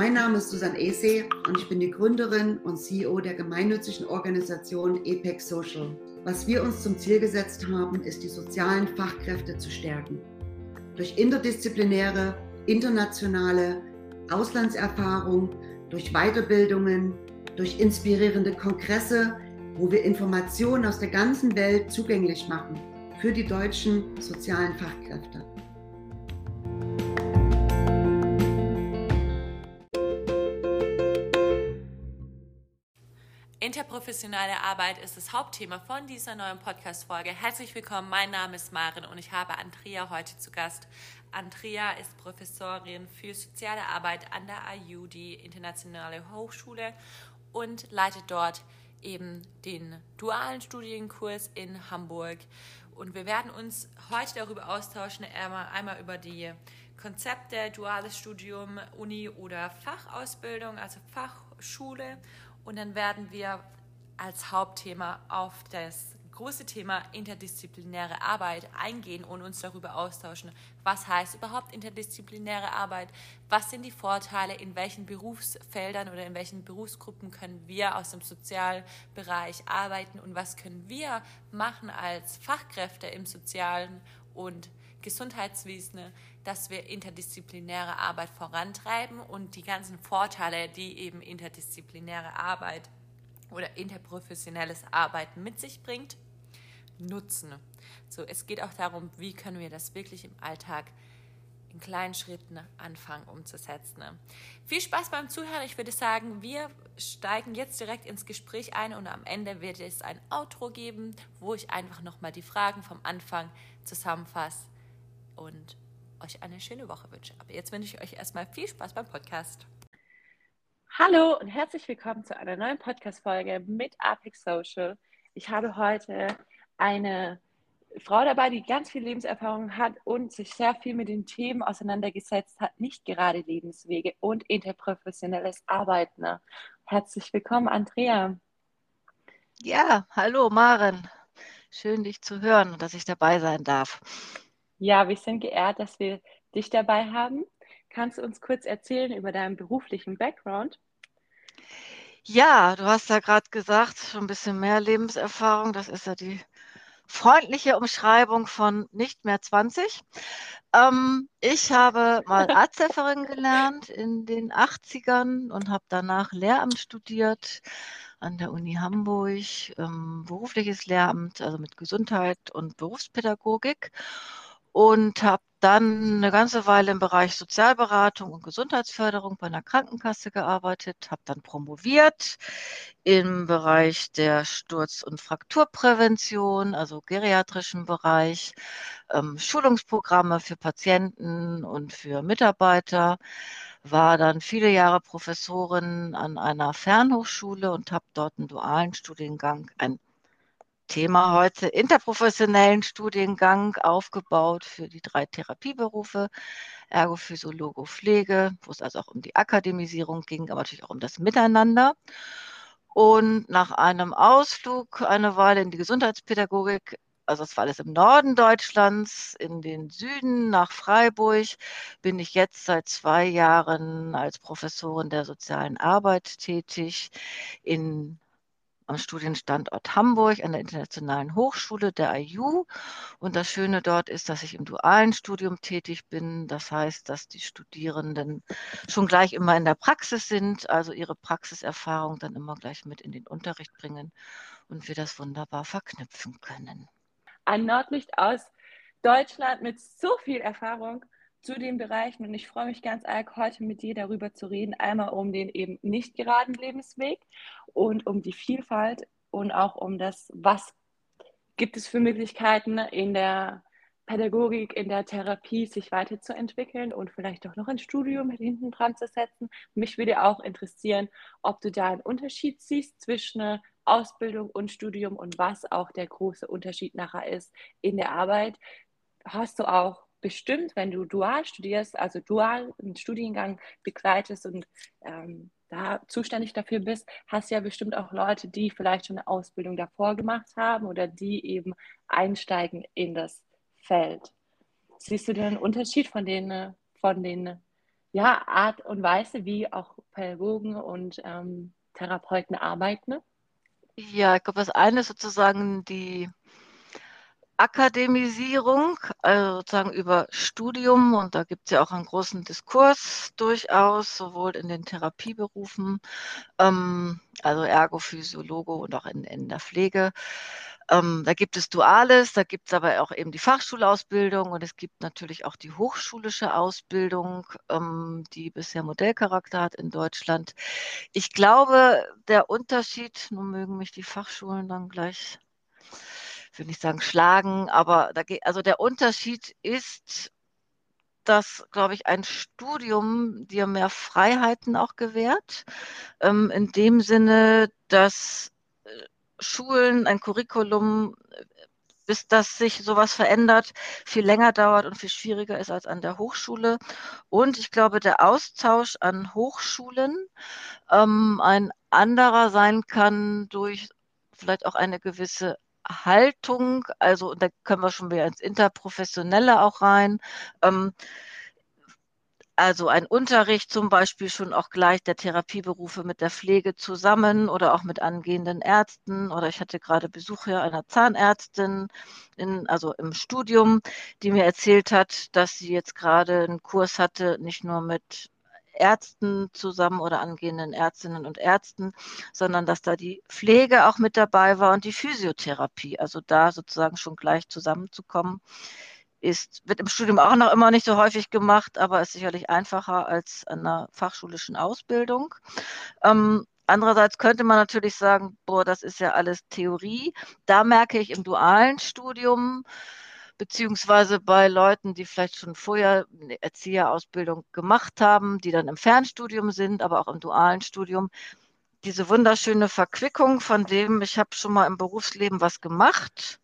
Mein Name ist Susanne Ese und ich bin die Gründerin und CEO der gemeinnützigen Organisation EPEC Social. Was wir uns zum Ziel gesetzt haben, ist die sozialen Fachkräfte zu stärken. Durch interdisziplinäre, internationale Auslandserfahrung, durch Weiterbildungen, durch inspirierende Kongresse, wo wir Informationen aus der ganzen Welt zugänglich machen für die deutschen sozialen Fachkräfte. Interprofessionelle Arbeit ist das Hauptthema von dieser neuen Podcast-Folge. Herzlich willkommen, mein Name ist Maren und ich habe Andrea heute zu Gast. Andrea ist Professorin für soziale Arbeit an der IU, die Internationale Hochschule, und leitet dort eben den dualen Studienkurs in Hamburg. Und wir werden uns heute darüber austauschen, einmal, einmal über die Konzepte duales Studium, Uni oder Fachausbildung, also Fachschule und dann werden wir als Hauptthema auf das große Thema interdisziplinäre Arbeit eingehen und uns darüber austauschen, was heißt überhaupt interdisziplinäre Arbeit, was sind die Vorteile, in welchen Berufsfeldern oder in welchen Berufsgruppen können wir aus dem Sozialbereich arbeiten? Und was können wir machen als Fachkräfte im sozialen und Gesundheitswesen, dass wir interdisziplinäre Arbeit vorantreiben und die ganzen Vorteile, die eben interdisziplinäre Arbeit oder interprofessionelles Arbeiten mit sich bringt, nutzen. So, es geht auch darum, wie können wir das wirklich im Alltag in kleinen Schritten anfangen umzusetzen. Viel Spaß beim Zuhören. Ich würde sagen, wir steigen jetzt direkt ins Gespräch ein und am Ende wird es ein Outro geben, wo ich einfach nochmal die Fragen vom Anfang zusammenfasse und euch eine schöne Woche wünsche. Aber jetzt wünsche ich euch erstmal viel Spaß beim Podcast. Hallo und herzlich willkommen zu einer neuen Podcast-Folge mit Apex Social. Ich habe heute eine Frau dabei, die ganz viel Lebenserfahrung hat und sich sehr viel mit den Themen auseinandergesetzt hat, nicht gerade Lebenswege und interprofessionelles Arbeiten. Herzlich willkommen, Andrea. Ja, hallo Maren. Schön, dich zu hören und dass ich dabei sein darf. Ja, wir sind geehrt, dass wir dich dabei haben. Kannst du uns kurz erzählen über deinen beruflichen Background? Ja, du hast ja gerade gesagt, schon ein bisschen mehr Lebenserfahrung. Das ist ja die freundliche Umschreibung von nicht mehr 20. Ähm, ich habe mal Arzthelferin gelernt in den 80ern und habe danach Lehramt studiert an der Uni Hamburg, ähm, berufliches Lehramt, also mit Gesundheit und Berufspädagogik und habe dann eine ganze Weile im Bereich Sozialberatung und Gesundheitsförderung bei einer Krankenkasse gearbeitet, habe dann promoviert im Bereich der Sturz- und Frakturprävention, also geriatrischen Bereich, ähm, Schulungsprogramme für Patienten und für Mitarbeiter, war dann viele Jahre Professorin an einer Fernhochschule und habe dort einen dualen Studiengang, ein Thema heute interprofessionellen Studiengang aufgebaut für die drei Therapieberufe, Ergophysiologo, Pflege, wo es also auch um die Akademisierung ging, aber natürlich auch um das Miteinander. Und nach einem Ausflug eine Weile in die Gesundheitspädagogik, also das war alles im Norden Deutschlands, in den Süden nach Freiburg, bin ich jetzt seit zwei Jahren als Professorin der sozialen Arbeit tätig in am Studienstandort Hamburg an der Internationalen Hochschule der IU. Und das Schöne dort ist, dass ich im dualen Studium tätig bin. Das heißt, dass die Studierenden schon gleich immer in der Praxis sind, also ihre Praxiserfahrung dann immer gleich mit in den Unterricht bringen und wir das wunderbar verknüpfen können. Ein Nordlicht aus Deutschland mit so viel Erfahrung zu den Bereichen und ich freue mich ganz arg, heute mit dir darüber zu reden. Einmal um den eben nicht geraden Lebensweg und um die Vielfalt und auch um das, was gibt es für Möglichkeiten in der Pädagogik, in der Therapie sich weiterzuentwickeln und vielleicht auch noch ein Studium hinten dran zu setzen. Mich würde auch interessieren, ob du da einen Unterschied siehst zwischen Ausbildung und Studium und was auch der große Unterschied nachher ist in der Arbeit. Hast du auch bestimmt, wenn du dual studierst, also dual einen Studiengang begleitest und ähm, da zuständig dafür bist, hast ja bestimmt auch Leute, die vielleicht schon eine Ausbildung davor gemacht haben oder die eben einsteigen in das Feld. Siehst du den Unterschied von den, von den ja, Art und Weise, wie auch Pädagogen und ähm, Therapeuten arbeiten? Ja, ich glaube, das eine ist sozusagen die Akademisierung, also sozusagen über Studium. Und da gibt es ja auch einen großen Diskurs durchaus, sowohl in den Therapieberufen, ähm, also Ergophysiologe und auch in, in der Pflege. Ähm, da gibt es Duales, da gibt es aber auch eben die Fachschulausbildung und es gibt natürlich auch die hochschulische Ausbildung, ähm, die bisher Modellcharakter hat in Deutschland. Ich glaube, der Unterschied, nun mögen mich die Fachschulen dann gleich, ich will nicht sagen schlagen, aber da geht, also der Unterschied ist, dass, glaube ich, ein Studium dir mehr Freiheiten auch gewährt. Ähm, in dem Sinne, dass Schulen, ein Curriculum, bis das sich sowas verändert, viel länger dauert und viel schwieriger ist als an der Hochschule. Und ich glaube, der Austausch an Hochschulen ähm, ein anderer sein kann durch vielleicht auch eine gewisse Haltung. Also da können wir schon wieder ins Interprofessionelle auch rein. Ähm, also ein Unterricht zum Beispiel schon auch gleich der Therapieberufe mit der Pflege zusammen oder auch mit angehenden Ärzten. Oder ich hatte gerade Besuch hier einer Zahnärztin, in, also im Studium, die mir erzählt hat, dass sie jetzt gerade einen Kurs hatte, nicht nur mit Ärzten zusammen oder angehenden Ärztinnen und Ärzten, sondern dass da die Pflege auch mit dabei war und die Physiotherapie. Also da sozusagen schon gleich zusammenzukommen ist, wird im Studium auch noch immer nicht so häufig gemacht, aber ist sicherlich einfacher als an einer fachschulischen Ausbildung. Ähm, andererseits könnte man natürlich sagen, boah, das ist ja alles Theorie. Da merke ich im dualen Studium, beziehungsweise bei Leuten, die vielleicht schon vorher eine Erzieherausbildung gemacht haben, die dann im Fernstudium sind, aber auch im dualen Studium, diese wunderschöne Verquickung von dem, ich habe schon mal im Berufsleben was gemacht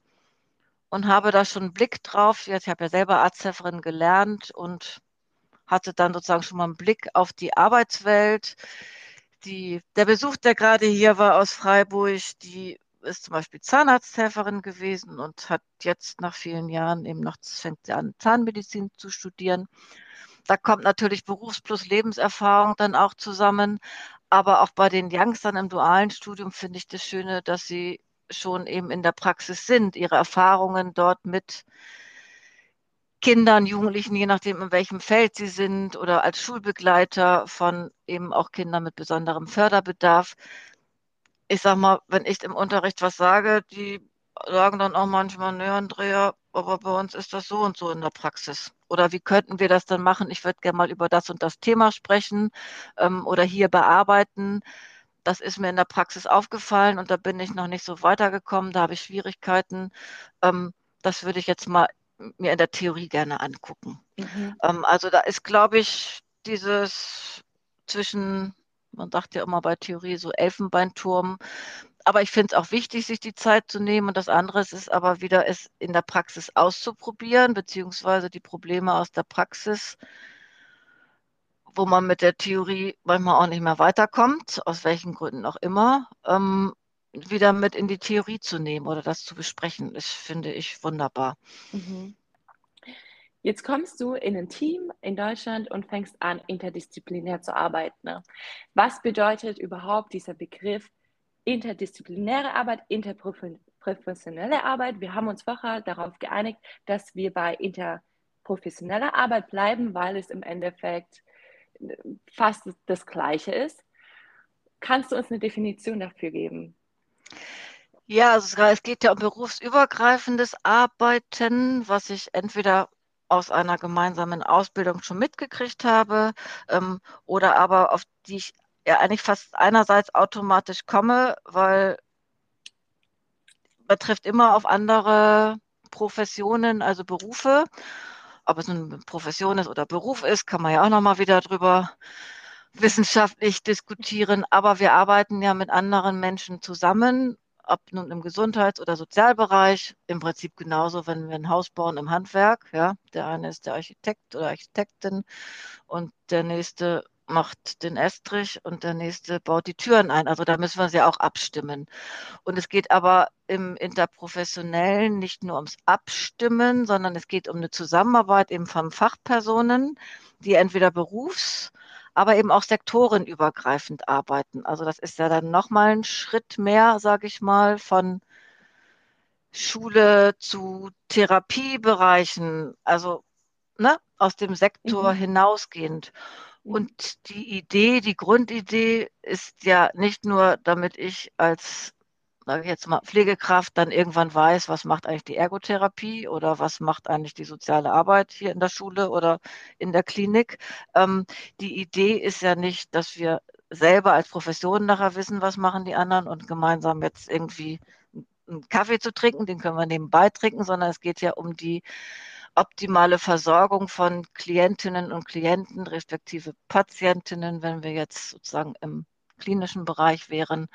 und habe da schon einen Blick drauf. Ich habe ja selber Arzthelferin gelernt und hatte dann sozusagen schon mal einen Blick auf die Arbeitswelt. Die, der Besuch, der gerade hier war aus Freiburg, die ist zum Beispiel Zahnarzthelferin gewesen und hat jetzt nach vielen Jahren eben noch, fängt sie an, Zahnmedizin zu studieren. Da kommt natürlich Berufs- plus Lebenserfahrung dann auch zusammen. Aber auch bei den Youngstern im dualen Studium finde ich das Schöne, dass sie schon eben in der Praxis sind, ihre Erfahrungen dort mit Kindern, Jugendlichen, je nachdem, in welchem Feld sie sind oder als Schulbegleiter von eben auch Kindern mit besonderem Förderbedarf. Ich sag mal, wenn ich im Unterricht was sage, die sagen dann auch manchmal, ne, Andrea, aber bei uns ist das so und so in der Praxis. Oder wie könnten wir das dann machen? Ich würde gerne mal über das und das Thema sprechen ähm, oder hier bearbeiten. Das ist mir in der Praxis aufgefallen und da bin ich noch nicht so weitergekommen. Da habe ich Schwierigkeiten. Ähm, das würde ich jetzt mal mir in der Theorie gerne angucken. Mhm. Ähm, also da ist, glaube ich, dieses zwischen, man sagt ja immer bei Theorie so Elfenbeinturm, aber ich finde es auch wichtig, sich die Zeit zu nehmen. Und das andere ist aber wieder, es in der Praxis auszuprobieren, beziehungsweise die Probleme aus der Praxis wo man mit der Theorie manchmal auch nicht mehr weiterkommt, aus welchen Gründen auch immer, ähm, wieder mit in die Theorie zu nehmen oder das zu besprechen, ist, finde ich, wunderbar. Mhm. Jetzt kommst du in ein Team in Deutschland und fängst an, interdisziplinär zu arbeiten. Was bedeutet überhaupt dieser Begriff interdisziplinäre Arbeit, interprofessionelle Arbeit? Wir haben uns vorher darauf geeinigt, dass wir bei interprofessioneller Arbeit bleiben, weil es im Endeffekt fast das Gleiche ist. Kannst du uns eine Definition dafür geben? Ja, also es geht ja um berufsübergreifendes Arbeiten, was ich entweder aus einer gemeinsamen Ausbildung schon mitgekriegt habe ähm, oder aber auf die ich ja eigentlich fast einerseits automatisch komme, weil man trifft immer auf andere Professionen, also Berufe ob es eine Profession ist oder Beruf ist, kann man ja auch nochmal wieder drüber wissenschaftlich diskutieren. Aber wir arbeiten ja mit anderen Menschen zusammen, ob nun im Gesundheits- oder Sozialbereich. Im Prinzip genauso, wenn wir ein Haus bauen im Handwerk. Ja, der eine ist der Architekt oder Architektin und der nächste macht den Estrich und der nächste baut die Türen ein. Also da müssen wir sie auch abstimmen. Und es geht aber im Interprofessionellen nicht nur ums Abstimmen, sondern es geht um eine Zusammenarbeit eben von Fachpersonen, die entweder berufs- aber eben auch sektorenübergreifend arbeiten. Also das ist ja dann nochmal ein Schritt mehr, sage ich mal, von Schule zu Therapiebereichen, also ne, aus dem Sektor mhm. hinausgehend. Mhm. Und die Idee, die Grundidee ist ja nicht nur, damit ich als sage ich jetzt mal, Pflegekraft dann irgendwann weiß, was macht eigentlich die Ergotherapie oder was macht eigentlich die soziale Arbeit hier in der Schule oder in der Klinik. Ähm, die Idee ist ja nicht, dass wir selber als Profession nachher wissen, was machen die anderen und gemeinsam jetzt irgendwie einen Kaffee zu trinken, den können wir nebenbei trinken, sondern es geht ja um die optimale Versorgung von Klientinnen und Klienten, respektive Patientinnen, wenn wir jetzt sozusagen im klinischen Bereich wären.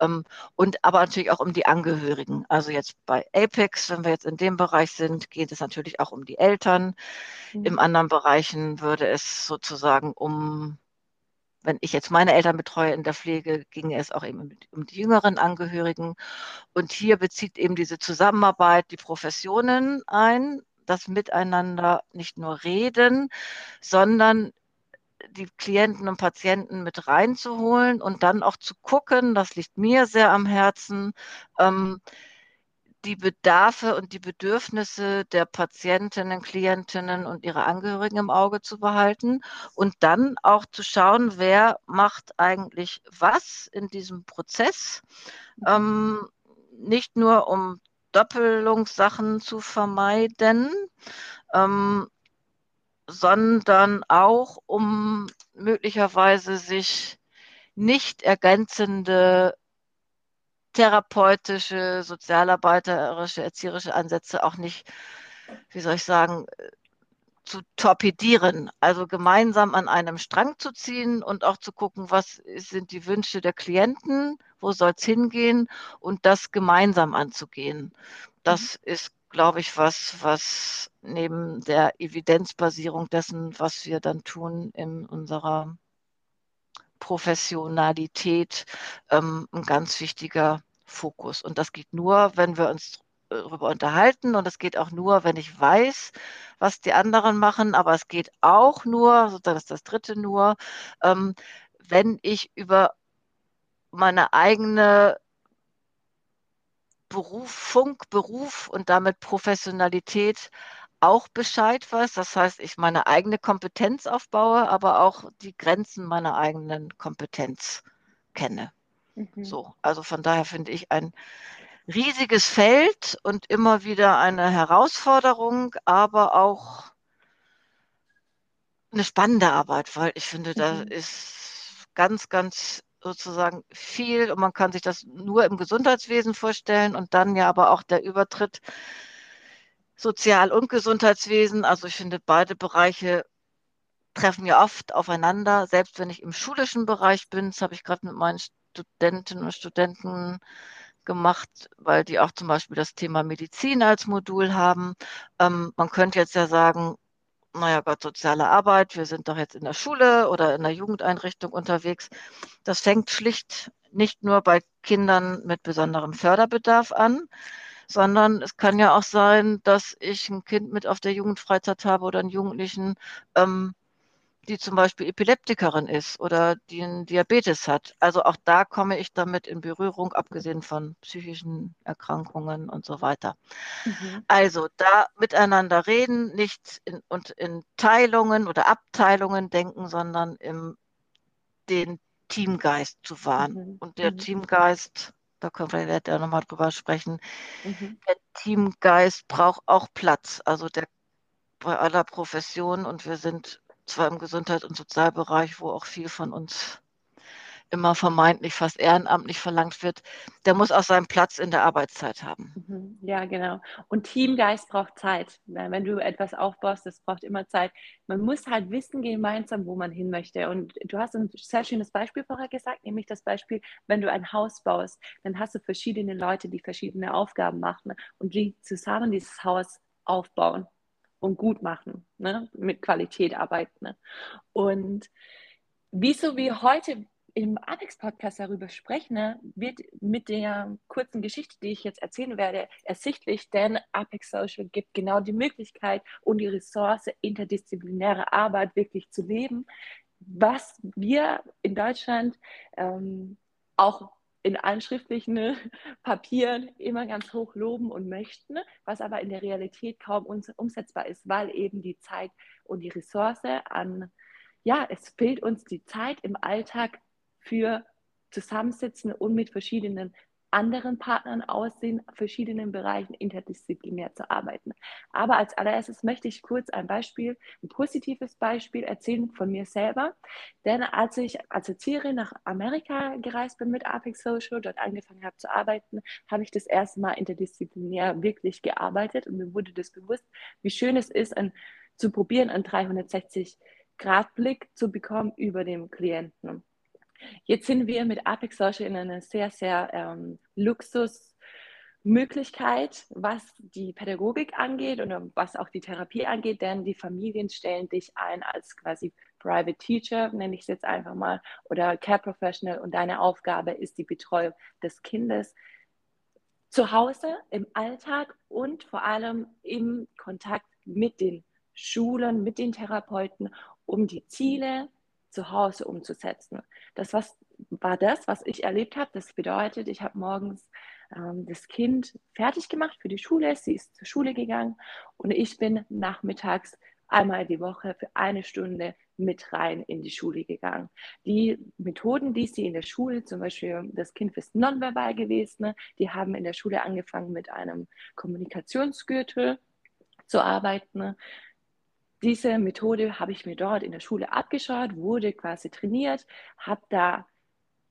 Ähm, und aber natürlich auch um die Angehörigen. Also jetzt bei Apex, wenn wir jetzt in dem Bereich sind, geht es natürlich auch um die Eltern. Mhm. Im anderen Bereichen würde es sozusagen um wenn ich jetzt meine Eltern betreue in der Pflege, ging es auch eben um die jüngeren Angehörigen. Und hier bezieht eben diese Zusammenarbeit die Professionen ein, das Miteinander nicht nur reden, sondern die Klienten und Patienten mit reinzuholen und dann auch zu gucken, das liegt mir sehr am Herzen, ähm, die Bedarfe und die Bedürfnisse der Patientinnen, Klientinnen und ihrer Angehörigen im Auge zu behalten und dann auch zu schauen, wer macht eigentlich was in diesem Prozess. Ähm, nicht nur um Doppelungssachen zu vermeiden, ähm, sondern auch um möglicherweise sich nicht ergänzende therapeutische, sozialarbeiterische, erzieherische Ansätze auch nicht, wie soll ich sagen, zu torpedieren, also gemeinsam an einem Strang zu ziehen und auch zu gucken, was sind die Wünsche der Klienten, wo soll es hingehen und das gemeinsam anzugehen. Das mhm. ist, glaube ich, was, was neben der Evidenzbasierung dessen, was wir dann tun in unserer Professionalität, ähm, ein ganz wichtiger Fokus. Und das geht nur, wenn wir uns darüber unterhalten und es geht auch nur, wenn ich weiß, was die anderen machen, aber es geht auch nur, sozusagen ist das dritte nur, ähm, wenn ich über meine eigene Berufung, Beruf und damit Professionalität auch Bescheid weiß. Das heißt, ich meine eigene Kompetenz aufbaue, aber auch die Grenzen meiner eigenen Kompetenz kenne. Mhm. So, also von daher finde ich ein riesiges Feld und immer wieder eine Herausforderung, aber auch eine spannende Arbeit, weil ich finde, da mhm. ist ganz, ganz sozusagen viel und man kann sich das nur im Gesundheitswesen vorstellen und dann ja aber auch der Übertritt Sozial- und Gesundheitswesen. Also ich finde, beide Bereiche treffen ja oft aufeinander. Selbst wenn ich im schulischen Bereich bin, das habe ich gerade mit meinen Studentinnen und Studenten gemacht, weil die auch zum Beispiel das Thema Medizin als Modul haben. Ähm, man könnte jetzt ja sagen, naja Gott, soziale Arbeit, wir sind doch jetzt in der Schule oder in der Jugendeinrichtung unterwegs. Das fängt schlicht nicht nur bei Kindern mit besonderem Förderbedarf an, sondern es kann ja auch sein, dass ich ein Kind mit auf der Jugendfreizeit habe oder einen Jugendlichen, ähm, die zum Beispiel Epileptikerin ist oder die einen Diabetes hat. Also auch da komme ich damit in Berührung, abgesehen von psychischen Erkrankungen und so weiter. Mhm. Also da miteinander reden, nicht in, und in Teilungen oder Abteilungen denken, sondern im den Teamgeist zu wahren. Mhm. Und der mhm. Teamgeist da können wir vielleicht ja nochmal drüber sprechen. Mhm. Der Teamgeist braucht auch Platz. Also der bei aller Profession und wir sind zwar im Gesundheits- und Sozialbereich, wo auch viel von uns immer vermeintlich fast ehrenamtlich verlangt wird, der muss auch seinen Platz in der Arbeitszeit haben. Mhm. Ja, genau. Und Teamgeist braucht Zeit. Wenn du etwas aufbaust, das braucht immer Zeit. Man muss halt wissen gemeinsam, wo man hin möchte. Und du hast ein sehr schönes Beispiel vorher gesagt, nämlich das Beispiel, wenn du ein Haus baust, dann hast du verschiedene Leute, die verschiedene Aufgaben machen und die zusammen dieses Haus aufbauen und gut machen, ne? mit Qualität arbeiten. Ne? Und wieso wir heute im Apex-Podcast darüber sprechen, ne, wird mit der kurzen Geschichte, die ich jetzt erzählen werde, ersichtlich, denn Apex Social gibt genau die Möglichkeit und die Ressource, interdisziplinäre Arbeit wirklich zu leben, was wir in Deutschland ähm, auch in allen schriftlichen Papieren immer ganz hoch loben und möchten, was aber in der Realität kaum umsetzbar ist, weil eben die Zeit und die Ressource an, ja, es fehlt uns die Zeit im Alltag für Zusammensitzen und mit verschiedenen anderen Partnern aus den verschiedenen Bereichen interdisziplinär zu arbeiten. Aber als allererstes möchte ich kurz ein Beispiel, ein positives Beispiel erzählen von mir selber. Denn als ich als Erzieherin nach Amerika gereist bin mit Apex Social, dort angefangen habe zu arbeiten, habe ich das erste Mal interdisziplinär wirklich gearbeitet und mir wurde das bewusst, wie schön es ist, ein, zu probieren, einen 360-Grad-Blick zu bekommen über den Klienten. Jetzt sind wir mit Apex Social in einer sehr, sehr ähm, Luxusmöglichkeit, was die Pädagogik angeht und was auch die Therapie angeht, denn die Familien stellen dich ein als quasi Private Teacher, nenne ich es jetzt einfach mal, oder Care Professional und deine Aufgabe ist die Betreuung des Kindes zu Hause, im Alltag und vor allem im Kontakt mit den Schulen, mit den Therapeuten, um die Ziele zu Hause umzusetzen. Das was, war das, was ich erlebt habe. Das bedeutet, ich habe morgens ähm, das Kind fertig gemacht für die Schule. Sie ist zur Schule gegangen und ich bin nachmittags einmal die Woche für eine Stunde mit rein in die Schule gegangen. Die Methoden, die sie in der Schule, zum Beispiel das Kind ist nonverbal gewesen, die haben in der Schule angefangen mit einem Kommunikationsgürtel zu arbeiten. Diese Methode habe ich mir dort in der Schule abgeschaut, wurde quasi trainiert, habe da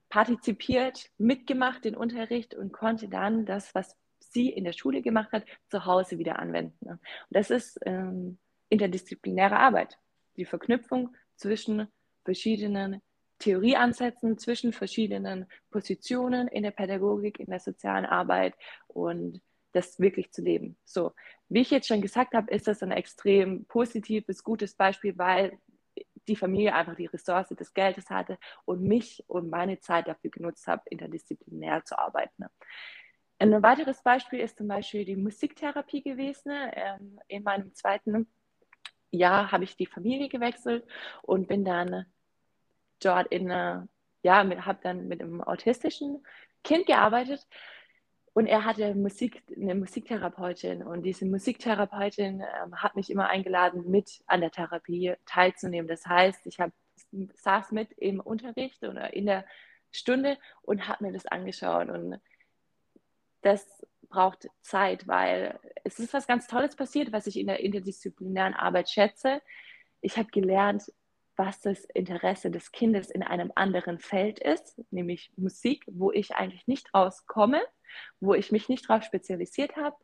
partizipiert, mitgemacht den Unterricht und konnte dann das, was sie in der Schule gemacht hat, zu Hause wieder anwenden. Und das ist ähm, interdisziplinäre Arbeit, die Verknüpfung zwischen verschiedenen Theorieansätzen, zwischen verschiedenen Positionen in der Pädagogik, in der sozialen Arbeit und das wirklich zu leben. So, wie ich jetzt schon gesagt habe, ist das ein extrem positives, gutes Beispiel, weil die Familie einfach die Ressource des Geldes hatte und mich und meine Zeit dafür genutzt habe, interdisziplinär zu arbeiten. Ein weiteres Beispiel ist zum Beispiel die Musiktherapie gewesen. Ähm, in meinem zweiten Jahr habe ich die Familie gewechselt und bin dann dort in, ja, habe dann mit einem autistischen Kind gearbeitet und er hatte Musik, eine Musiktherapeutin und diese Musiktherapeutin ähm, hat mich immer eingeladen, mit an der Therapie teilzunehmen. Das heißt, ich hab, saß mit im Unterricht oder in der Stunde und habe mir das angeschaut. Und das braucht Zeit, weil es ist was ganz Tolles passiert, was ich in der interdisziplinären Arbeit schätze. Ich habe gelernt, was das Interesse des Kindes in einem anderen Feld ist, nämlich Musik, wo ich eigentlich nicht rauskomme wo ich mich nicht darauf spezialisiert habe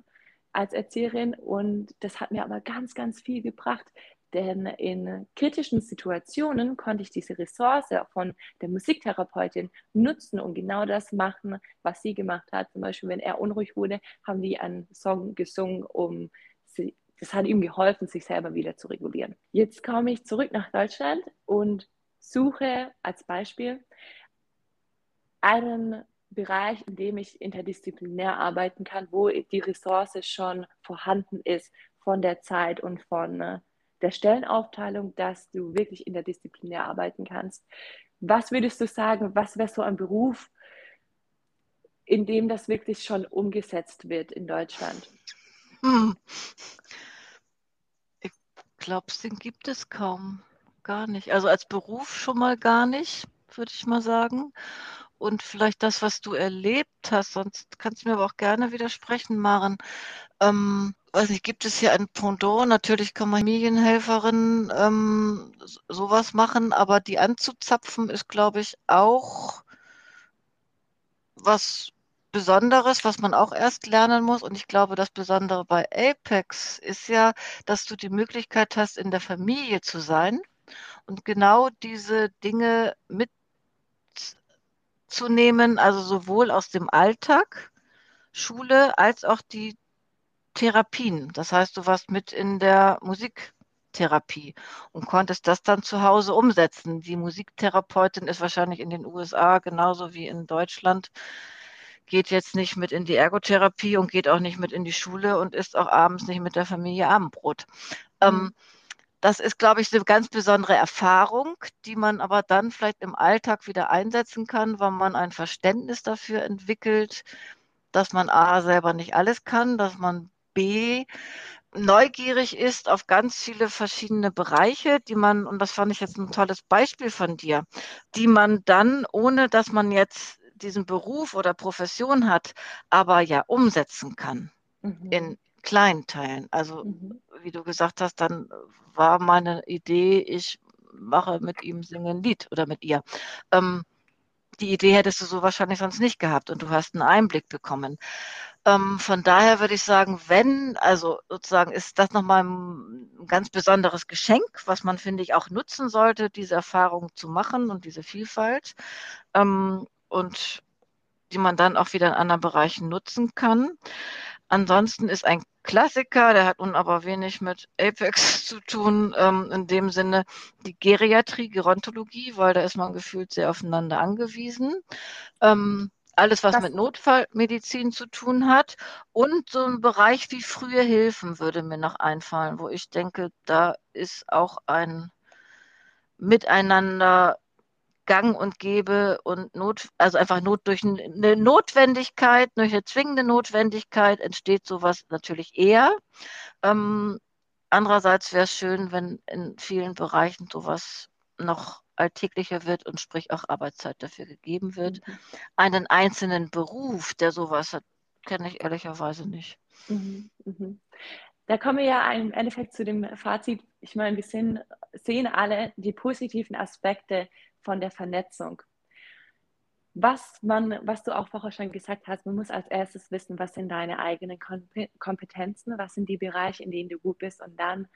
als Erzieherin. Und das hat mir aber ganz, ganz viel gebracht. Denn in kritischen Situationen konnte ich diese Ressource von der Musiktherapeutin nutzen und genau das machen, was sie gemacht hat. Zum Beispiel, wenn er unruhig wurde, haben die einen Song gesungen, um sie, das hat ihm geholfen, sich selber wieder zu regulieren. Jetzt komme ich zurück nach Deutschland und suche als Beispiel einen Bereich, in dem ich interdisziplinär arbeiten kann, wo die Ressource schon vorhanden ist von der Zeit und von äh, der Stellenaufteilung, dass du wirklich interdisziplinär arbeiten kannst. Was würdest du sagen, was wäre so ein Beruf, in dem das wirklich schon umgesetzt wird in Deutschland? Hm. Ich glaube, den gibt es kaum. Gar nicht. Also als Beruf schon mal gar nicht, würde ich mal sagen und vielleicht das, was du erlebt hast. Sonst kannst du mir aber auch gerne widersprechen, Maren. Ähm, weiß nicht, gibt es hier ein Pendant? Natürlich kann man Familienhelferin ähm, sowas machen, aber die anzuzapfen ist, glaube ich, auch was Besonderes, was man auch erst lernen muss. Und ich glaube, das Besondere bei Apex ist ja, dass du die Möglichkeit hast, in der Familie zu sein und genau diese Dinge mit zu nehmen, also sowohl aus dem Alltag, Schule, als auch die Therapien. Das heißt, du warst mit in der Musik Musiktherapie und konntest das dann zu Hause umsetzen. Die Musiktherapeutin ist wahrscheinlich in den USA genauso wie in Deutschland geht jetzt nicht mit in die Ergotherapie und geht auch nicht mit in die Schule und isst auch abends nicht mit der Familie Abendbrot. Ähm, mhm. Ähm, das ist, glaube ich, eine ganz besondere Erfahrung, die man aber dann vielleicht im Alltag wieder einsetzen kann, weil man ein Verständnis dafür entwickelt, dass man A selber nicht alles kann, dass man B neugierig ist auf ganz viele verschiedene Bereiche, die man, und das fand ich jetzt ein tolles Beispiel von dir, die man dann, ohne dass man jetzt diesen Beruf oder Profession hat, aber ja umsetzen kann mhm. in kleinen Teilen. Also mhm. wie du gesagt hast, dann war meine Idee, ich mache mit ihm singen ein Lied oder mit ihr. Ähm, die Idee hättest du so wahrscheinlich sonst nicht gehabt und du hast einen Einblick bekommen. Ähm, von daher würde ich sagen, wenn, also sozusagen ist das nochmal ein ganz besonderes Geschenk, was man, finde ich, auch nutzen sollte, diese Erfahrung zu machen und diese Vielfalt. Ähm, und die man dann auch wieder in anderen Bereichen nutzen kann. Ansonsten ist ein Klassiker, der hat nun aber wenig mit Apex zu tun, ähm, in dem Sinne die Geriatrie, Gerontologie, weil da ist man gefühlt sehr aufeinander angewiesen. Ähm, alles, was, was mit Notfallmedizin zu tun hat. Und so ein Bereich wie frühe Hilfen würde mir noch einfallen, wo ich denke, da ist auch ein Miteinander gang und gäbe und Not, also einfach Not durch eine Notwendigkeit, durch eine zwingende Notwendigkeit entsteht sowas natürlich eher. Ähm, andererseits wäre es schön, wenn in vielen Bereichen sowas noch alltäglicher wird und sprich auch Arbeitszeit dafür gegeben wird. Mhm. Einen einzelnen Beruf, der sowas hat, kenne ich ehrlicherweise nicht. Mhm. Mhm. Da kommen wir ja im Endeffekt zu dem Fazit. Ich meine, wir sehen, sehen alle die positiven Aspekte von der Vernetzung. Was man, was du auch vorher schon gesagt hast, man muss als erstes wissen, was sind deine eigenen Kompetenzen, was sind die Bereiche, in denen du gut bist und dann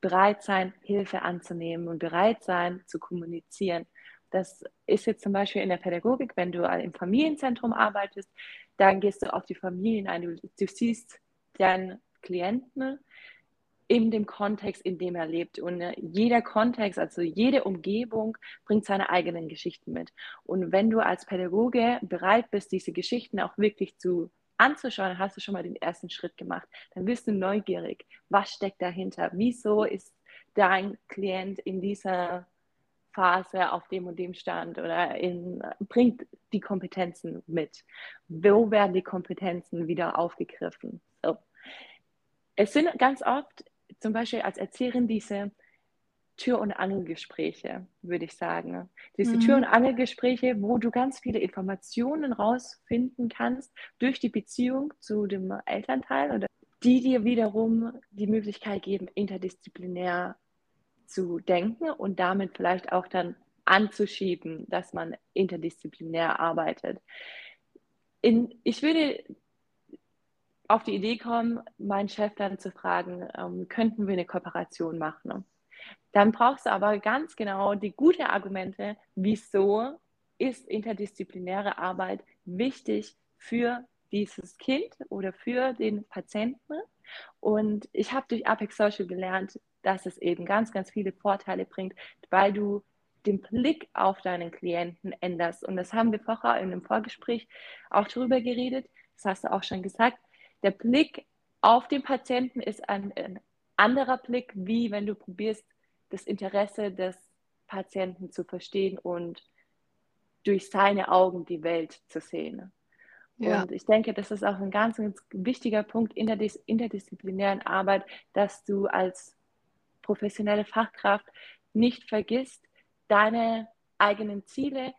bereit sein, Hilfe anzunehmen und bereit sein zu kommunizieren. Das ist jetzt zum Beispiel in der Pädagogik, wenn du im Familienzentrum arbeitest, dann gehst du auf die Familien ein, du, du siehst deinen Klienten, in dem Kontext, in dem er lebt. Und äh, jeder Kontext, also jede Umgebung bringt seine eigenen Geschichten mit. Und wenn du als Pädagoge bereit bist, diese Geschichten auch wirklich zu anzuschauen, hast du schon mal den ersten Schritt gemacht. Dann bist du neugierig. Was steckt dahinter? Wieso ist dein Klient in dieser Phase auf dem und dem Stand oder in, bringt die Kompetenzen mit? Wo werden die Kompetenzen wieder aufgegriffen? So. Es sind ganz oft zum Beispiel als Erzieherin diese Tür- und Angelgespräche, würde ich sagen. Diese mhm. Tür- und Angelgespräche, wo du ganz viele Informationen rausfinden kannst durch die Beziehung zu dem Elternteil oder die dir wiederum die Möglichkeit geben, interdisziplinär zu denken und damit vielleicht auch dann anzuschieben, dass man interdisziplinär arbeitet. In, ich würde auf die Idee kommen, meinen Chef dann zu fragen, ähm, könnten wir eine Kooperation machen? Dann brauchst du aber ganz genau die guten Argumente, wieso ist interdisziplinäre Arbeit wichtig für dieses Kind oder für den Patienten. Und ich habe durch Apex Social gelernt, dass es eben ganz, ganz viele Vorteile bringt, weil du den Blick auf deinen Klienten änderst. Und das haben wir vorher in einem Vorgespräch auch darüber geredet. Das hast du auch schon gesagt der Blick auf den Patienten ist ein, ein anderer Blick, wie wenn du probierst, das Interesse des Patienten zu verstehen und durch seine Augen die Welt zu sehen. Ja. Und ich denke, das ist auch ein ganz, ganz wichtiger Punkt in der interdisziplinären Arbeit, dass du als professionelle Fachkraft nicht vergisst, deine eigenen Ziele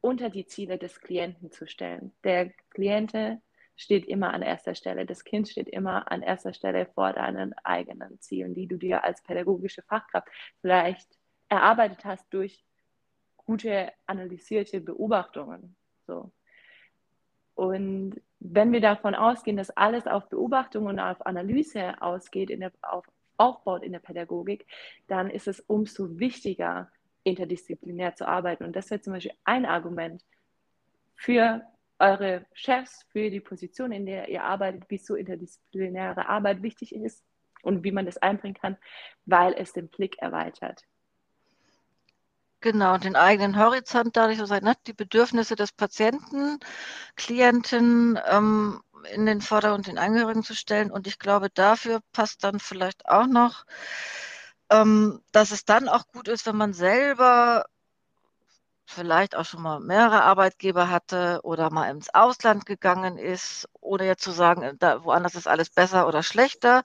unter die Ziele des Klienten zu stellen. Der Kliente steht immer an erster Stelle. Das Kind steht immer an erster Stelle vor deinen eigenen Zielen, die du dir als pädagogische Fachkraft vielleicht erarbeitet hast durch gute analysierte Beobachtungen. So. Und wenn wir davon ausgehen, dass alles auf Beobachtung und auf Analyse ausgeht, in der, auf, aufbaut in der Pädagogik, dann ist es umso wichtiger, interdisziplinär zu arbeiten. Und das wäre zum Beispiel ein Argument für eure Chefs für die Position, in der ihr arbeitet, wieso interdisziplinäre Arbeit wichtig ist. und wie man das einbringen kann, weil es den Blick erweitert. Genau, den eigenen Horizont dadurch so sein, ne? die Bedürfnisse des Patienten, Klienten ähm, in den Vordergrund den Angehörigen zu stellen. Und ich glaube, dafür passt dann vielleicht auch noch, ähm, dass es dann auch gut ist, wenn man selber vielleicht auch schon mal mehrere Arbeitgeber hatte oder mal ins Ausland gegangen ist, ohne jetzt zu sagen, da, woanders ist alles besser oder schlechter,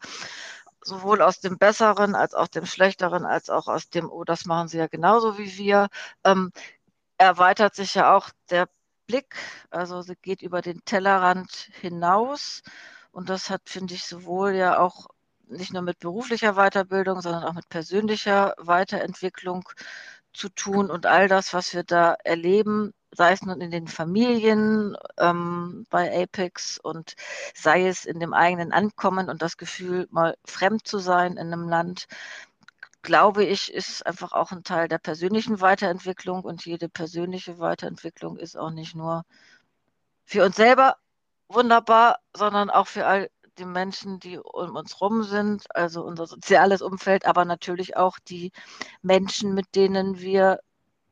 sowohl aus dem Besseren als auch dem Schlechteren, als auch aus dem, oh, das machen sie ja genauso wie wir, ähm, erweitert sich ja auch der Blick, also sie geht über den Tellerrand hinaus. Und das hat, finde ich, sowohl ja auch nicht nur mit beruflicher Weiterbildung, sondern auch mit persönlicher Weiterentwicklung zu tun. Und all das, was wir da erleben, sei es nun in den Familien ähm, bei Apex und sei es in dem eigenen Ankommen und das Gefühl, mal fremd zu sein in einem Land, glaube ich, ist einfach auch ein Teil der persönlichen Weiterentwicklung und jede persönliche Weiterentwicklung ist auch nicht nur für uns selber wunderbar, sondern auch für all die Menschen, die um uns rum sind, also unser soziales Umfeld, aber natürlich auch die Menschen, mit denen wir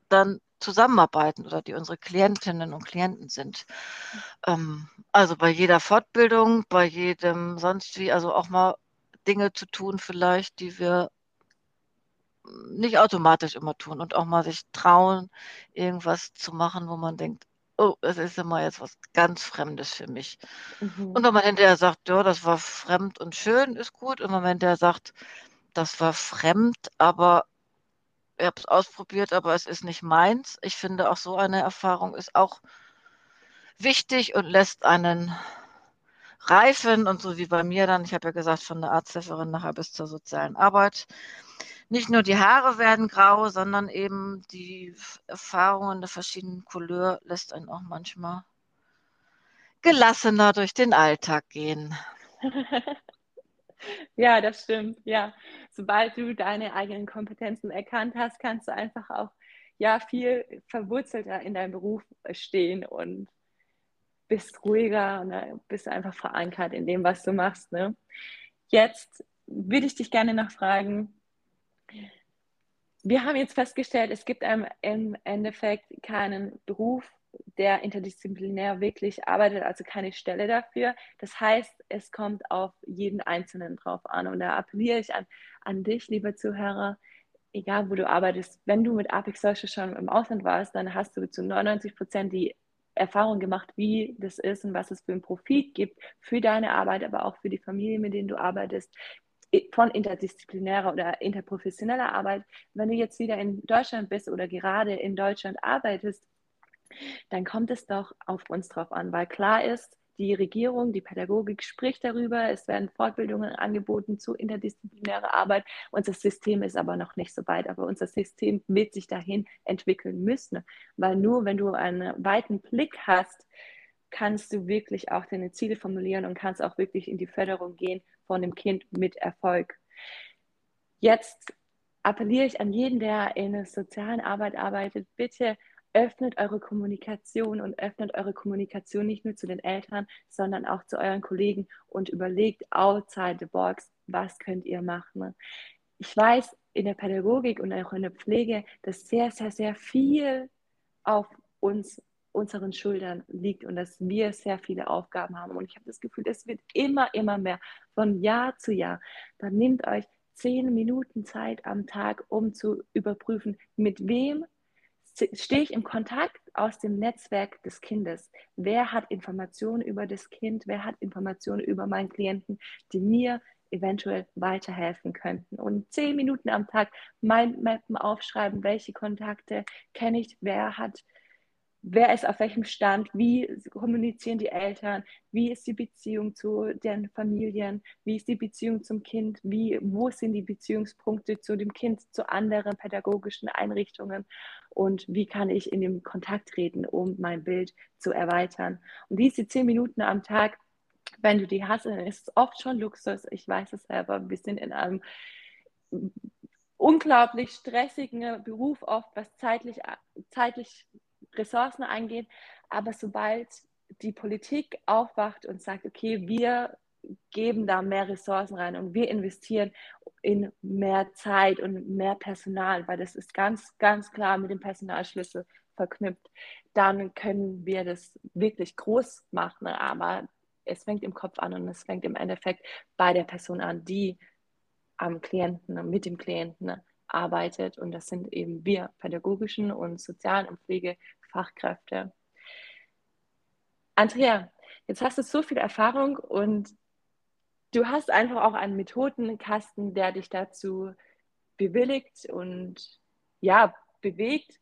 dann zusammenarbeiten oder die unsere Klientinnen und Klienten sind. Ähm, also bei jeder Fortbildung, bei jedem sonst wie, also auch mal Dinge zu tun vielleicht, die wir nicht automatisch immer tun und auch mal sich trauen, irgendwas zu machen, wo man denkt, oh, es ist immer jetzt was ganz Fremdes für mich. Mhm. Und wenn man hinterher sagt, ja, das war fremd und schön, ist gut. Und wenn man hinterher sagt, das war fremd, aber ich habe es ausprobiert, aber es ist nicht meins. Ich finde, auch so eine Erfahrung ist auch wichtig und lässt einen reifen und so wie bei mir dann, ich habe ja gesagt, von der Arzthelferin nachher bis zur sozialen Arbeit. Nicht nur die Haare werden grau, sondern eben die Erfahrungen der verschiedenen Couleur lässt einen auch manchmal gelassener durch den Alltag gehen. ja, das stimmt. Ja, sobald du deine eigenen Kompetenzen erkannt hast, kannst du einfach auch ja viel verwurzelter in deinem Beruf stehen und bist ruhiger ne? bist einfach verankert in dem, was du machst. Ne? Jetzt würde ich dich gerne noch fragen, wir haben jetzt festgestellt, es gibt im Endeffekt keinen Beruf, der interdisziplinär wirklich arbeitet, also keine Stelle dafür. Das heißt, es kommt auf jeden Einzelnen drauf an. Und da appelliere ich an, an dich, liebe Zuhörer, egal wo du arbeitest, wenn du mit Apex Social schon im Ausland warst, dann hast du zu 99 Prozent die Erfahrung gemacht, wie das ist und was es für einen Profit gibt für deine Arbeit, aber auch für die Familie, mit denen du arbeitest, von interdisziplinärer oder interprofessioneller Arbeit. Wenn du jetzt wieder in Deutschland bist oder gerade in Deutschland arbeitest, dann kommt es doch auf uns drauf an, weil klar ist, die Regierung, die Pädagogik spricht darüber, es werden Fortbildungen angeboten zu interdisziplinärer Arbeit. Unser System ist aber noch nicht so weit, aber unser System wird sich dahin entwickeln müssen, weil nur wenn du einen weiten Blick hast, kannst du wirklich auch deine Ziele formulieren und kannst auch wirklich in die Förderung gehen von dem Kind mit Erfolg. Jetzt appelliere ich an jeden, der in der sozialen Arbeit arbeitet, bitte öffnet eure Kommunikation und öffnet eure Kommunikation nicht nur zu den Eltern, sondern auch zu euren Kollegen und überlegt outside the box, was könnt ihr machen. Ich weiß in der Pädagogik und auch in der Pflege, dass sehr, sehr, sehr viel auf uns, unseren Schultern liegt und dass wir sehr viele Aufgaben haben. Und ich habe das Gefühl, es wird immer, immer mehr von Jahr zu Jahr. Dann nehmt euch zehn Minuten Zeit am Tag, um zu überprüfen, mit wem stehe ich im Kontakt aus dem Netzwerk des Kindes. Wer hat Informationen über das Kind? Wer hat Informationen über meinen Klienten, die mir eventuell weiterhelfen könnten? Und zehn Minuten am Tag Mindmappen aufschreiben, welche Kontakte kenne ich, wer hat wer ist auf welchem Stand, wie kommunizieren die Eltern, wie ist die Beziehung zu den Familien, wie ist die Beziehung zum Kind, wie, wo sind die Beziehungspunkte zu dem Kind, zu anderen pädagogischen Einrichtungen und wie kann ich in den Kontakt treten, um mein Bild zu erweitern. Und diese zehn Minuten am Tag, wenn du die hast, dann ist es oft schon Luxus, ich weiß es selber, wir sind in einem unglaublich stressigen Beruf oft, was zeitlich, zeitlich Ressourcen eingehen. Aber sobald die Politik aufwacht und sagt, okay, wir geben da mehr Ressourcen rein und wir investieren in mehr Zeit und mehr Personal, weil das ist ganz, ganz klar mit dem Personalschlüssel verknüpft, dann können wir das wirklich groß machen. Aber es fängt im Kopf an und es fängt im Endeffekt bei der Person an, die am Klienten, mit dem Klienten arbeitet. Und das sind eben wir, pädagogischen und sozialen und Pflegefachkräfte. Andrea, jetzt hast du so viel Erfahrung und du hast einfach auch einen Methodenkasten, der dich dazu bewilligt und ja, bewegt,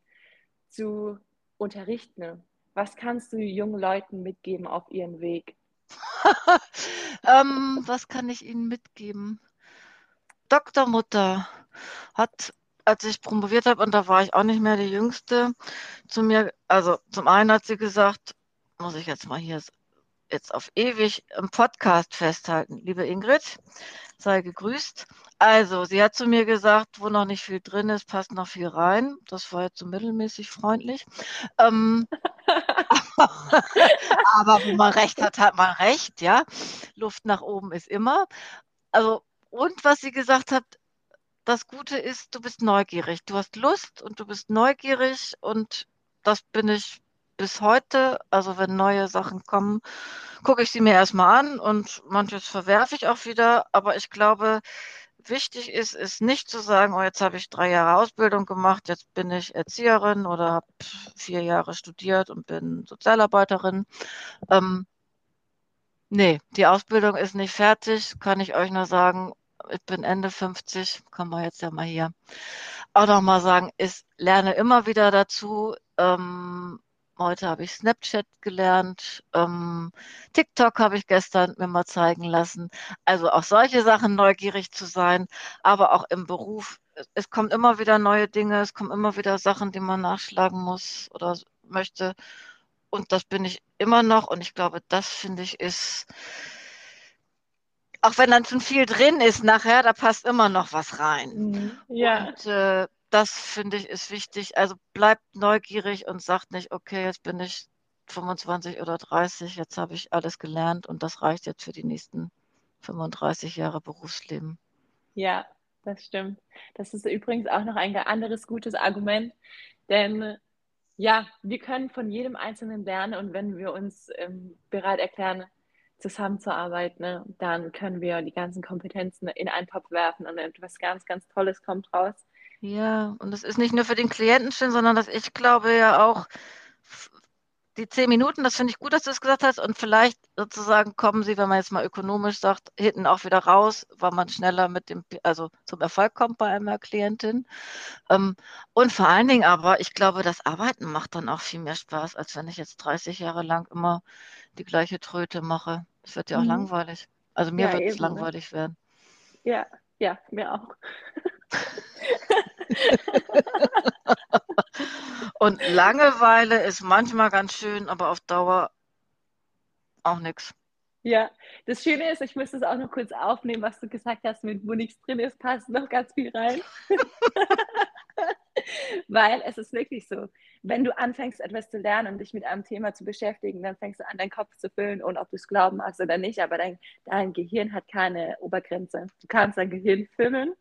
zu unterrichten. Was kannst du jungen Leuten mitgeben auf ihren Weg? ähm, was kann ich ihnen mitgeben? Dr. Mutter hat, als ich promoviert habe, und da war ich auch nicht mehr die Jüngste, zu mir, also zum einen hat sie gesagt, muss ich jetzt mal hier jetzt auf ewig im Podcast festhalten. Liebe Ingrid, sei gegrüßt. Also, sie hat zu mir gesagt, wo noch nicht viel drin ist, passt noch viel rein. Das war jetzt so mittelmäßig freundlich. Ähm, aber wo man recht hat, hat man recht, ja. Luft nach oben ist immer. Also, und was sie gesagt hat, das Gute ist, du bist neugierig. Du hast Lust und du bist neugierig und das bin ich bis heute, also wenn neue Sachen kommen, gucke ich sie mir erstmal an und manches verwerfe ich auch wieder. Aber ich glaube, wichtig ist, ist nicht zu sagen, oh, jetzt habe ich drei Jahre Ausbildung gemacht, jetzt bin ich Erzieherin oder habe vier Jahre studiert und bin Sozialarbeiterin. Ähm, nee, die Ausbildung ist nicht fertig, kann ich euch nur sagen. Ich bin Ende 50, kann man jetzt ja mal hier auch noch mal sagen, ich lerne immer wieder dazu. Ähm, Heute habe ich Snapchat gelernt. Ähm, TikTok habe ich gestern mir mal zeigen lassen. Also auch solche Sachen neugierig zu sein, aber auch im Beruf. Es kommen immer wieder neue Dinge, es kommen immer wieder Sachen, die man nachschlagen muss oder möchte. Und das bin ich immer noch. Und ich glaube, das finde ich ist, auch wenn dann schon viel drin ist nachher, da passt immer noch was rein. Mhm. Ja. Und äh, das finde ich ist wichtig. Also bleibt neugierig und sagt nicht, okay, jetzt bin ich 25 oder 30, jetzt habe ich alles gelernt und das reicht jetzt für die nächsten 35 Jahre Berufsleben. Ja, das stimmt. Das ist übrigens auch noch ein anderes gutes Argument, denn ja, wir können von jedem Einzelnen lernen und wenn wir uns ähm, bereit erklären, zusammenzuarbeiten, ne, dann können wir die ganzen Kompetenzen in einen Topf werfen und etwas ganz, ganz Tolles kommt raus. Ja, und es ist nicht nur für den Klienten schön, sondern dass ich glaube ja auch, die zehn Minuten, das finde ich gut, dass du es gesagt hast. Und vielleicht sozusagen kommen sie, wenn man jetzt mal ökonomisch sagt, hinten auch wieder raus, weil man schneller mit dem, also zum Erfolg kommt bei einer Klientin. Ähm, und vor allen Dingen aber, ich glaube, das Arbeiten macht dann auch viel mehr Spaß, als wenn ich jetzt 30 Jahre lang immer die gleiche Tröte mache. Das wird ja auch mhm. langweilig. Also mir ja, wird es ne? langweilig ne? werden. Ja, ja, mir auch. Und Langeweile ist manchmal ganz schön, aber auf Dauer auch nichts. Ja, das Schöne ist, ich müsste es auch noch kurz aufnehmen, was du gesagt hast, mit wo nichts drin ist, passt noch ganz viel rein. Weil es ist wirklich so, wenn du anfängst, etwas zu lernen und dich mit einem Thema zu beschäftigen, dann fängst du an, deinen Kopf zu füllen und ob du es glauben magst oder nicht, aber dein, dein Gehirn hat keine Obergrenze. Du kannst dein Gehirn füllen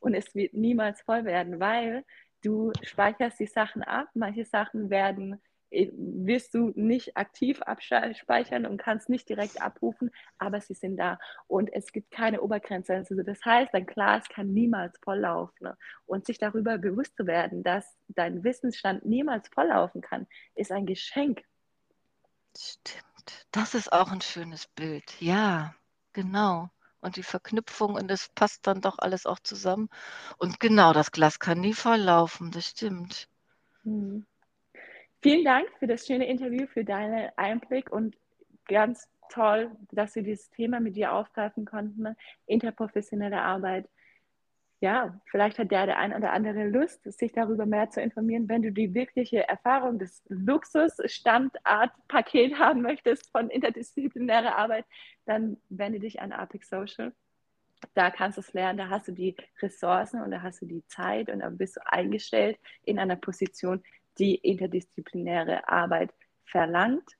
und es wird niemals voll werden, weil du speicherst die Sachen ab. Manche Sachen werden wirst du nicht aktiv abspeichern und kannst nicht direkt abrufen, aber sie sind da und es gibt keine Obergrenze. Also das heißt, dein Glas kann niemals volllaufen und sich darüber bewusst zu werden, dass dein Wissensstand niemals volllaufen kann, ist ein Geschenk. Stimmt. Das ist auch ein schönes Bild. Ja, genau und die Verknüpfung und es passt dann doch alles auch zusammen. Und genau, das Glas kann nie volllaufen, das stimmt. Mhm. Vielen Dank für das schöne Interview, für deinen Einblick und ganz toll, dass wir dieses Thema mit dir aufgreifen konnten, interprofessionelle Arbeit ja, vielleicht hat der, der ein oder andere Lust, sich darüber mehr zu informieren. Wenn du die wirkliche Erfahrung des Luxus-Standard-Paket haben möchtest von interdisziplinärer Arbeit, dann wende dich an Apex Social. Da kannst du es lernen, da hast du die Ressourcen und da hast du die Zeit und da bist du eingestellt in einer Position, die interdisziplinäre Arbeit verlangt.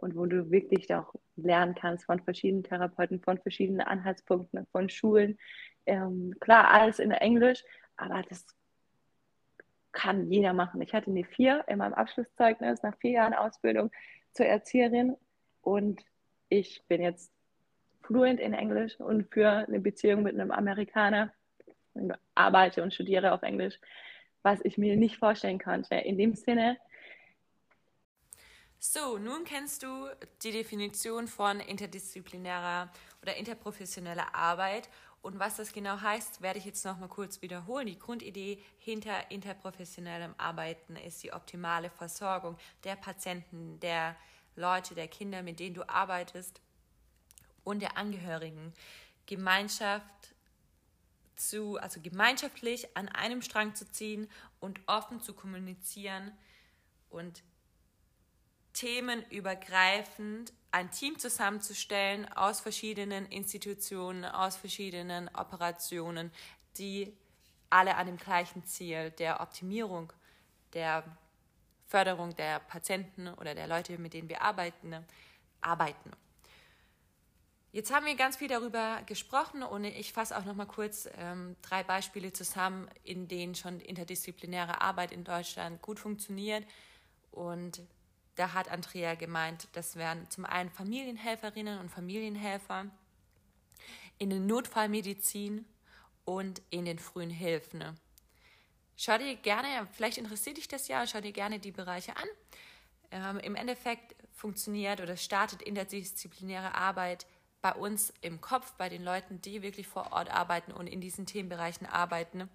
und wo du wirklich auch lernen kannst von verschiedenen Therapeuten, von verschiedenen Anhaltspunkten, von Schulen. Ähm, klar, alles in Englisch, aber das kann jeder machen. Ich hatte eine vier in meinem Abschlusszeugnis nach vier Jahren Ausbildung zur Erzieherin und ich bin jetzt fluent in Englisch und für eine Beziehung mit einem Amerikaner arbeite und studiere auf Englisch, was ich mir nicht vorstellen konnte. In dem Sinne. So, nun kennst du die Definition von interdisziplinärer oder interprofessioneller Arbeit und was das genau heißt, werde ich jetzt noch mal kurz wiederholen. Die Grundidee hinter interprofessionellem Arbeiten ist die optimale Versorgung der Patienten, der Leute, der Kinder, mit denen du arbeitest und der Angehörigen. Gemeinschaft zu, also gemeinschaftlich an einem Strang zu ziehen und offen zu kommunizieren und themenübergreifend ein Team zusammenzustellen aus verschiedenen Institutionen, aus verschiedenen Operationen, die alle an dem gleichen Ziel der Optimierung, der Förderung der Patienten oder der Leute, mit denen wir arbeiten, arbeiten. Jetzt haben wir ganz viel darüber gesprochen und ich fasse auch noch mal kurz ähm, drei Beispiele zusammen, in denen schon interdisziplinäre Arbeit in Deutschland gut funktioniert und da hat Andrea gemeint, das wären zum einen Familienhelferinnen und Familienhelfer in der Notfallmedizin und in den frühen Hilfen. Schau dir gerne, vielleicht interessiert dich das ja, schau dir gerne die Bereiche an. Ähm, Im Endeffekt funktioniert oder startet interdisziplinäre Arbeit bei uns im Kopf, bei den Leuten, die wirklich vor Ort arbeiten und in diesen Themenbereichen arbeiten.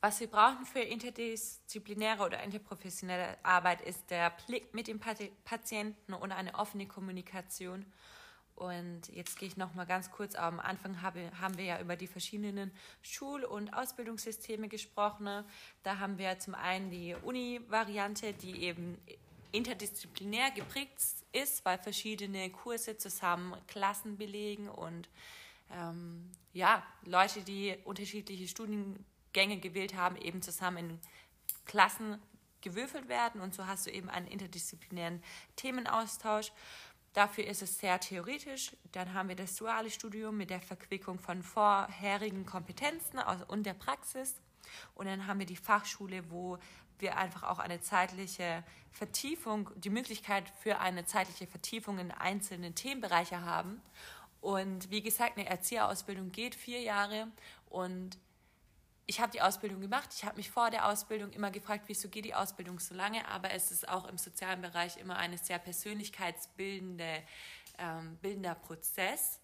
Was wir brauchen für interdisziplinäre oder interprofessionelle Arbeit ist der Blick mit dem Patienten und eine offene Kommunikation. Und jetzt gehe ich noch mal ganz kurz am Anfang habe, haben wir ja über die verschiedenen Schul- und Ausbildungssysteme gesprochen. Da haben wir zum einen die Uni-Variante, die eben interdisziplinär geprägt ist, weil verschiedene Kurse zusammen Klassen belegen und ähm, ja, Leute, die unterschiedliche Studien Gänge gewählt haben, eben zusammen in Klassen gewürfelt werden und so hast du eben einen interdisziplinären Themenaustausch. Dafür ist es sehr theoretisch. Dann haben wir das duale Studium mit der Verquickung von vorherigen Kompetenzen und der Praxis. Und dann haben wir die Fachschule, wo wir einfach auch eine zeitliche Vertiefung, die Möglichkeit für eine zeitliche Vertiefung in einzelne Themenbereiche haben. Und wie gesagt, eine Erzieherausbildung geht vier Jahre und ich habe die Ausbildung gemacht. Ich habe mich vor der Ausbildung immer gefragt, wieso geht die Ausbildung so lange? Aber es ist auch im sozialen Bereich immer ein sehr persönlichkeitsbildender ähm, bildender Prozess.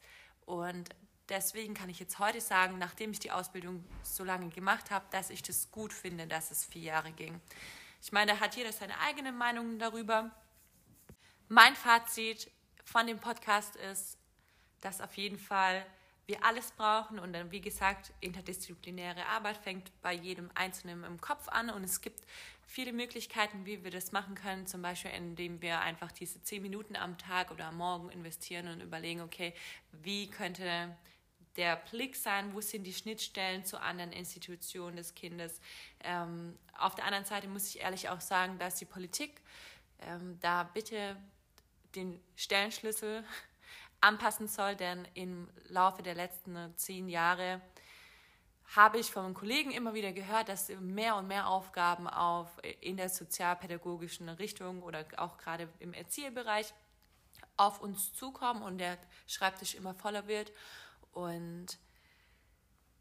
Und deswegen kann ich jetzt heute sagen, nachdem ich die Ausbildung so lange gemacht habe, dass ich das gut finde, dass es vier Jahre ging. Ich meine, da hat jeder seine eigene Meinung darüber. Mein Fazit von dem Podcast ist, dass auf jeden Fall wir alles brauchen und dann, wie gesagt, interdisziplinäre Arbeit fängt bei jedem Einzelnen im Kopf an und es gibt viele Möglichkeiten, wie wir das machen können, zum Beispiel indem wir einfach diese zehn Minuten am Tag oder am Morgen investieren und überlegen, okay, wie könnte der Blick sein, wo sind die Schnittstellen zu anderen Institutionen des Kindes. Ähm, auf der anderen Seite muss ich ehrlich auch sagen, dass die Politik ähm, da bitte den Stellenschlüssel anpassen soll, denn im Laufe der letzten zehn Jahre habe ich von Kollegen immer wieder gehört, dass mehr und mehr Aufgaben auf, in der sozialpädagogischen Richtung oder auch gerade im Erzieherbereich auf uns zukommen und der Schreibtisch immer voller wird. Und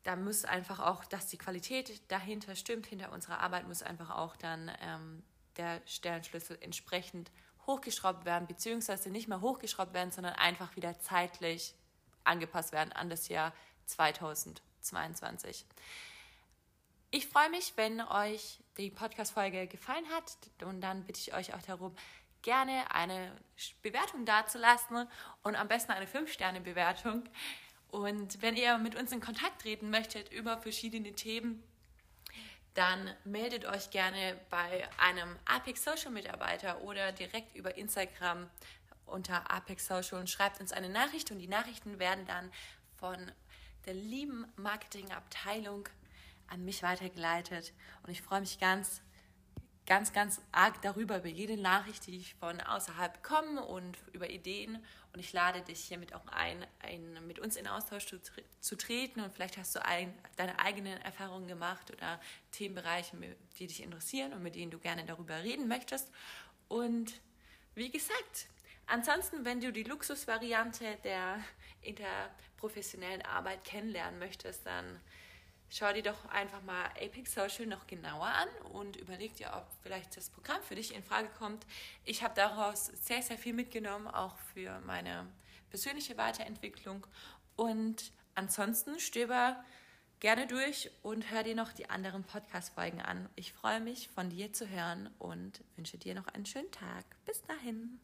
da muss einfach auch, dass die Qualität dahinter stimmt, hinter unserer Arbeit muss einfach auch dann ähm, der Sternschlüssel entsprechend hochgeschraubt werden, beziehungsweise nicht mehr hochgeschraubt werden, sondern einfach wieder zeitlich angepasst werden an das Jahr 2022. Ich freue mich, wenn euch die Podcast-Folge gefallen hat und dann bitte ich euch auch darum, gerne eine Bewertung dazulassen und am besten eine 5-Sterne-Bewertung. Und wenn ihr mit uns in Kontakt treten möchtet über verschiedene Themen, dann meldet euch gerne bei einem Apex Social Mitarbeiter oder direkt über Instagram unter Apex Social und schreibt uns eine Nachricht und die Nachrichten werden dann von der lieben Marketingabteilung an mich weitergeleitet und ich freue mich ganz ganz, ganz arg darüber, über jede Nachricht, die ich von außerhalb bekomme und über Ideen. Und ich lade dich hiermit auch ein, ein mit uns in Austausch zu, zu treten. Und vielleicht hast du ein, deine eigenen Erfahrungen gemacht oder Themenbereiche, die dich interessieren und mit denen du gerne darüber reden möchtest. Und wie gesagt, ansonsten, wenn du die Luxusvariante der interprofessionellen Arbeit kennenlernen möchtest, dann schau dir doch einfach mal Apex Social noch genauer an und überleg dir, ob vielleicht das Programm für dich in Frage kommt. Ich habe daraus sehr, sehr viel mitgenommen, auch für meine persönliche Weiterentwicklung. Und ansonsten stöber gerne durch und hör dir noch die anderen Podcast-Folgen an. Ich freue mich, von dir zu hören und wünsche dir noch einen schönen Tag. Bis dahin.